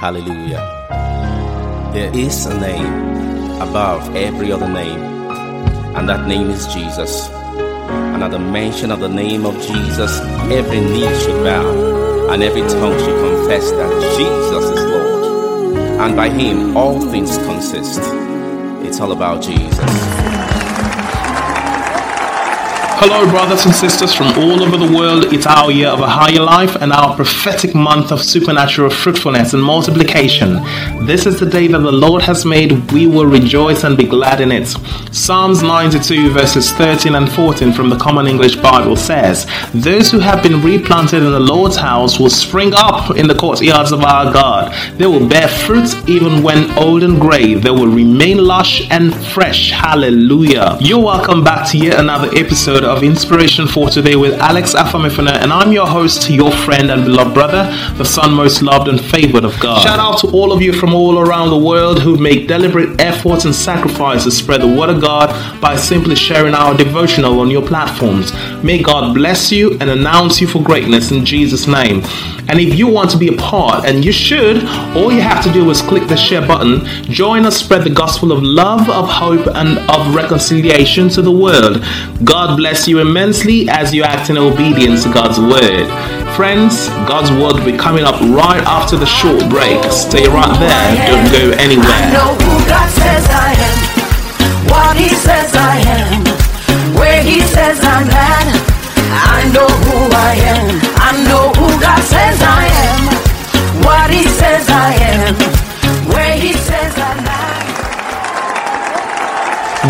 Hallelujah. There is a name above every other name, and that name is Jesus. And at the mention of the name of Jesus, every knee should bow, and every tongue should confess that Jesus is Lord. And by Him, all things consist. It's all about Jesus. Hello, brothers and sisters from all over the world. It's our year of a higher life and our prophetic month of supernatural fruitfulness and multiplication. This is the day that the Lord has made. We will rejoice and be glad in it. Psalms 92, verses 13 and 14 from the Common English Bible says, Those who have been replanted in the Lord's house will spring up in the courtyards of our God. They will bear fruit even when old and gray. They will remain lush and fresh. Hallelujah. You're welcome back to yet another episode of Inspiration for Today with Alex Afamifuna, and I'm your host, your friend and beloved brother, the son most loved and favored of God. Shout out to all of you from all around the world who make deliberate efforts and sacrifice to spread the word of God by simply sharing our devotional on your platforms. May God bless you and announce you for greatness in Jesus' name. And if you want to be a part, and you should, all you have to do is click the share button, join us spread the gospel of love, of hope, and of reconciliation to the world. God bless you immensely as you act in obedience to God's word. Friends, God's word will be coming up right after the short break. Stay right there, don't go anywhere. I know who God says I am, what He says I am, where He says I'm at. I know who I am, I know who God says I am, what He says I am, where He says I'm at.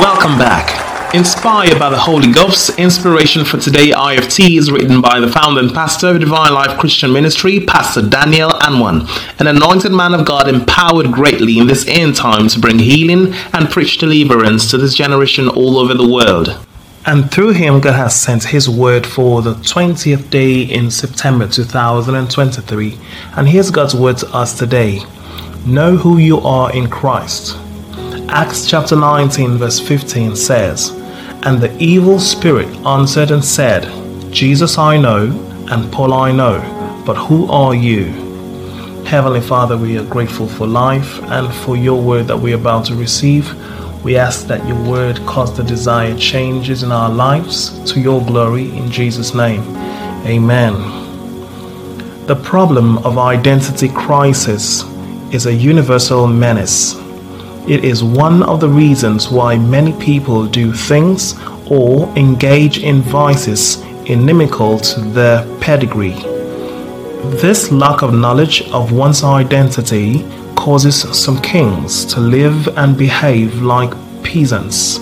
Welcome back. Inspired by the Holy Ghost, inspiration for today IFT is written by the founder and pastor of Divine Life Christian Ministry, Pastor Daniel Anwan, an anointed man of God empowered greatly in this end time to bring healing and preach deliverance to this generation all over the world. And through him, God has sent his word for the 20th day in September 2023. And here's God's word to us today Know who you are in Christ. Acts chapter 19, verse 15 says, And the evil spirit answered and said, Jesus I know, and Paul I know, but who are you? Heavenly Father, we are grateful for life and for your word that we are about to receive. We ask that your word cause the desired changes in our lives to your glory in Jesus' name. Amen. The problem of identity crisis is a universal menace. It is one of the reasons why many people do things or engage in vices inimical to their pedigree. This lack of knowledge of one's identity causes some kings to live and behave like peasants,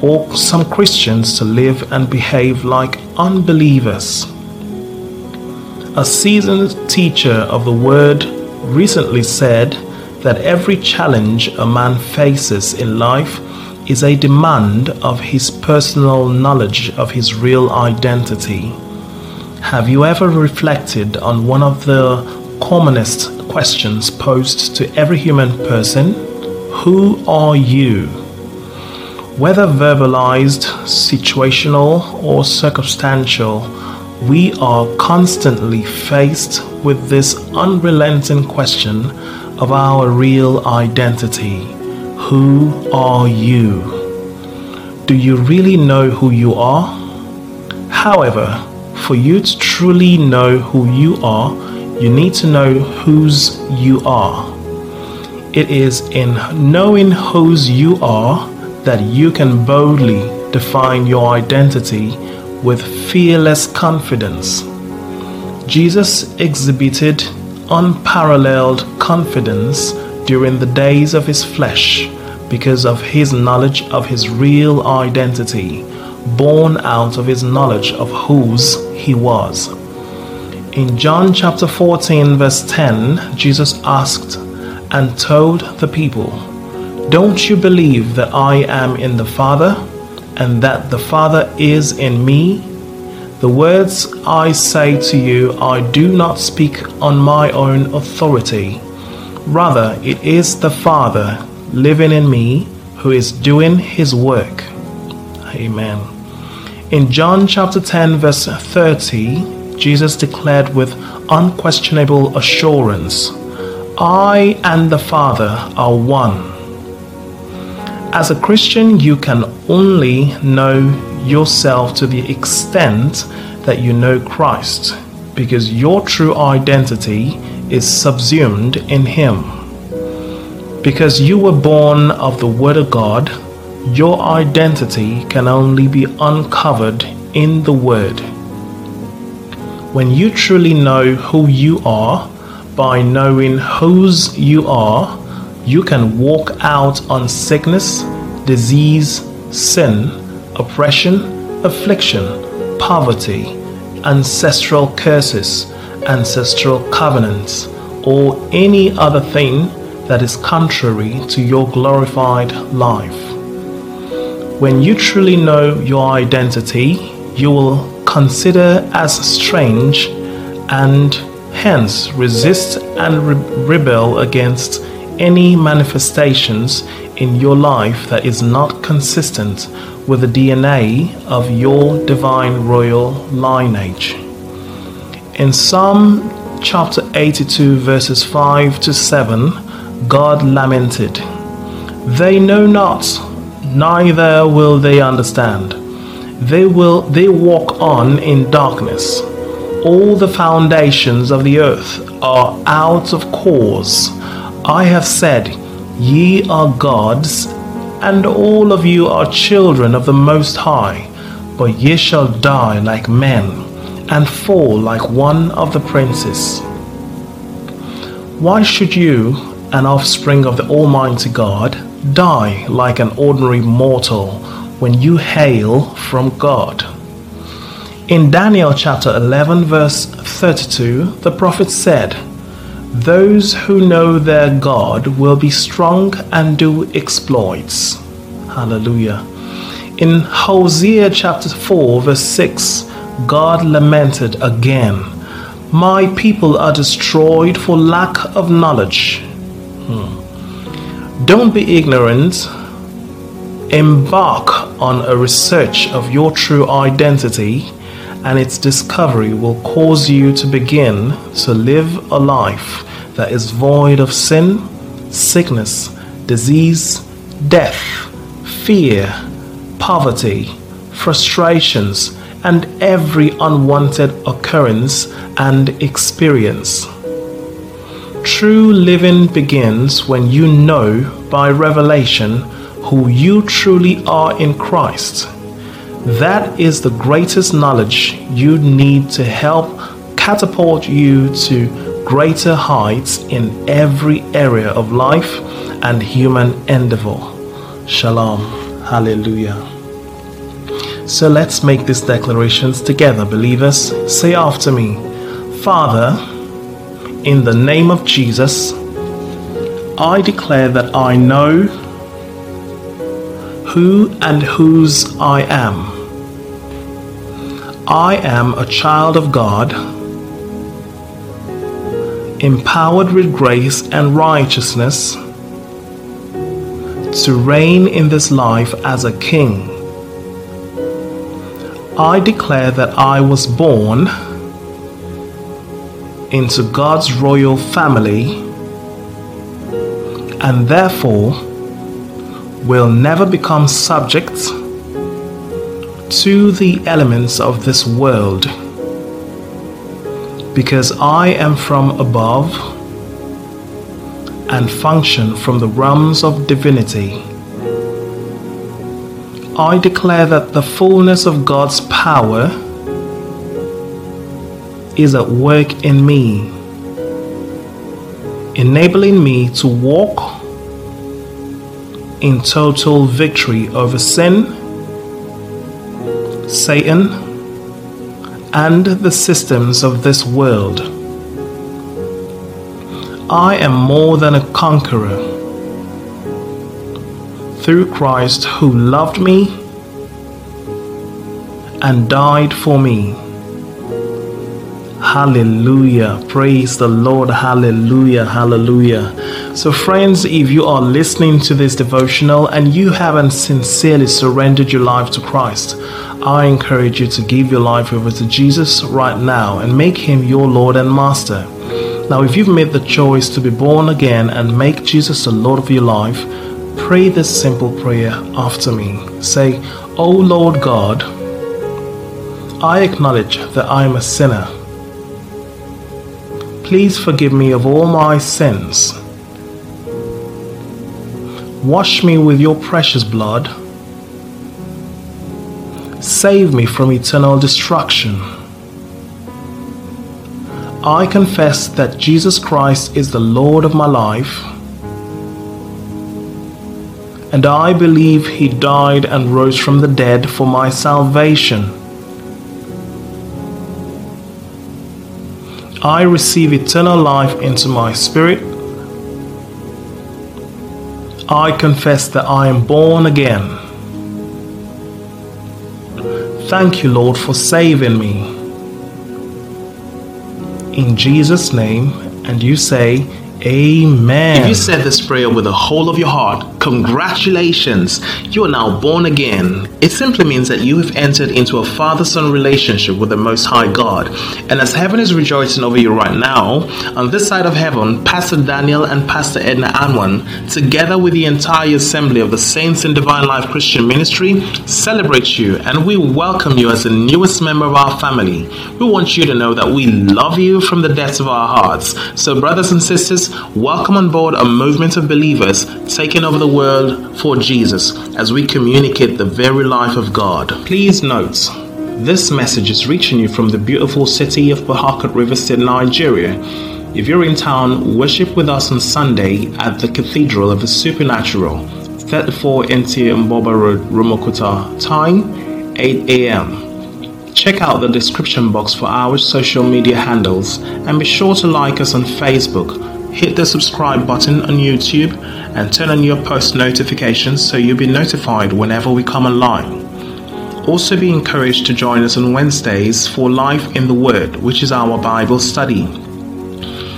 or some Christians to live and behave like unbelievers. A seasoned teacher of the word recently said that every challenge a man faces in life is a demand of his personal knowledge of his real identity. Have you ever reflected on one of the commonest questions posed to every human person? Who are you? Whether verbalized, situational, or circumstantial, we are constantly faced with this unrelenting question of our real identity. Who are you? Do you really know who you are? However, for you to truly know who you are, you need to know whose you are. It is in knowing whose you are that you can boldly define your identity with fearless confidence. Jesus exhibited unparalleled confidence during the days of his flesh because of his knowledge of his real identity, born out of his knowledge of whose he was. In John chapter 14, verse 10, Jesus asked and told the people, Don't you believe that I am in the Father and that the Father is in me? The words I say to you, I do not speak on my own authority. Rather, it is the Father living in me who is doing his work. Amen. In John chapter 10, verse 30, Jesus declared with unquestionable assurance, I and the Father are one. As a Christian, you can only know yourself to the extent that you know Christ, because your true identity is subsumed in Him. Because you were born of the Word of God, your identity can only be uncovered in the Word. When you truly know who you are, by knowing whose you are, you can walk out on sickness, disease, sin, oppression, affliction, poverty, ancestral curses, ancestral covenants, or any other thing that is contrary to your glorified life. When you truly know your identity, you will consider as strange and hence resist and re- rebel against any manifestations in your life that is not consistent with the DNA of your divine royal lineage. In Psalm chapter 82, verses 5 to 7, God lamented, They know not, neither will they understand. They will they walk on in darkness. All the foundations of the earth are out of course. I have said, Ye are gods, and all of you are children of the Most High, but ye shall die like men, and fall like one of the princes. Why should you, an offspring of the Almighty God, die like an ordinary mortal when you hail from God? In Daniel chapter 11, verse 32, the prophet said, Those who know their God will be strong and do exploits. Hallelujah. In Hosea chapter 4, verse 6, God lamented again, My people are destroyed for lack of knowledge. Hmm. Don't be ignorant. Embark on a research of your true identity, and its discovery will cause you to begin to live a life that is void of sin, sickness, disease, death, fear, poverty, frustrations, and every unwanted occurrence and experience. True living begins when you know by revelation who you truly are in Christ. That is the greatest knowledge you need to help catapult you to greater heights in every area of life and human endeavor. Shalom. Hallelujah. So let's make these declarations together, believers. Say after me Father, in the name of Jesus, I declare that I know who and whose I am. I am a child of God, empowered with grace and righteousness to reign in this life as a king. I declare that I was born into God's royal family and therefore will never become subject to the elements of this world because I am from above and function from the realms of divinity. I declare that the fullness of God's power is at work in me, enabling me to walk in total victory over sin, Satan, and the systems of this world. I am more than a conqueror through Christ who loved me and died for me. Hallelujah. Praise the Lord. Hallelujah. Hallelujah. So, friends, if you are listening to this devotional and you haven't sincerely surrendered your life to Christ, I encourage you to give your life over to Jesus right now and make him your Lord and Master. Now, if you've made the choice to be born again and make Jesus the Lord of your life, pray this simple prayer after me. Say, O Lord God, I acknowledge that I am a sinner. Please forgive me of all my sins. Wash me with your precious blood. Save me from eternal destruction. I confess that Jesus Christ is the Lord of my life, and I believe He died and rose from the dead for my salvation. I receive eternal life into my spirit. I confess that I am born again. Thank you, Lord, for saving me in Jesus' name, and you say, Amen. If you said this prayer with the whole of your heart, congratulations, you are now born again. It simply means that you have entered into a father son relationship with the Most High God. And as heaven is rejoicing over you right now, on this side of heaven, Pastor Daniel and Pastor Edna Anwan, together with the entire assembly of the Saints in Divine Life Christian Ministry, celebrate you and we welcome you as the newest member of our family. We want you to know that we love you from the depths of our hearts. So, brothers and sisters, welcome on board a movement of believers taking over the world for Jesus as we communicate the very life of God. Please note, this message is reaching you from the beautiful city of Port River State, Nigeria. If you're in town, worship with us on Sunday at the Cathedral of the Supernatural, 34 NT Mboba Road, Rumuokwuta. Time 8 a.m. Check out the description box for our social media handles and be sure to like us on Facebook hit the subscribe button on YouTube and turn on your post notifications so you'll be notified whenever we come online. Also, be encouraged to join us on Wednesdays for Life in the Word, which is our Bible study.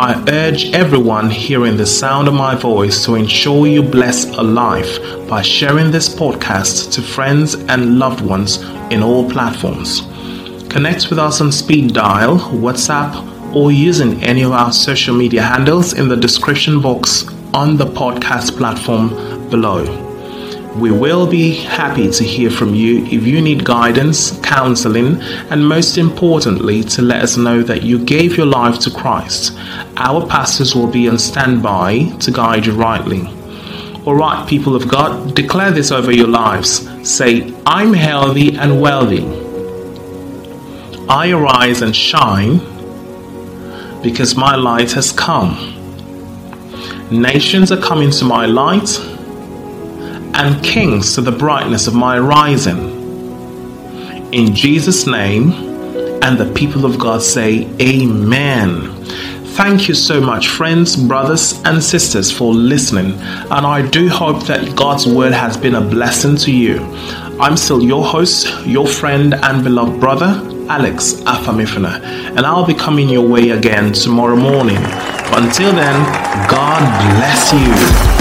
I urge everyone hearing the sound of my voice to ensure you bless a life by sharing this podcast to friends and loved ones in all platforms. Connect with us on speed dial, WhatsApp, or using any of our social media handles in the description box on the podcast platform below. We will be happy to hear from you if you need guidance, counseling, and most importantly, to let us know that you gave your life to Christ. Our pastors will be on standby to guide you rightly. All right, people of God, declare this over your lives. Say, I'm healthy and wealthy. I arise and shine because my light has come. Nations are coming to my light and kings to the brightness of my rising. In Jesus' name, and the people of God say, Amen. Thank you so much, friends, brothers, and sisters, for listening. And I do hope that God's word has been a blessing to you. I'm still your host, your friend, and beloved brother, Alex Afamifuna, and I'll be coming your way again tomorrow morning. Until then, God bless you.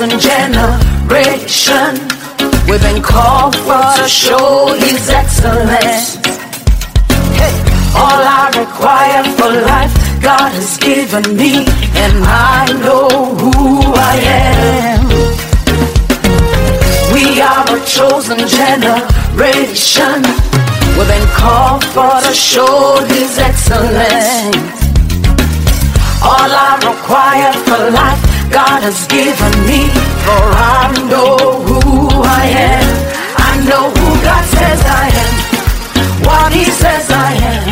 Chosen generation. We've been called for to show His excellence. Hey, all I require for life, God has given me, and I know who I am. We are a chosen generation. We've been called for to show His excellence. All I require for life God has given me, for I know who I am. I know who God says I am, what He says I am.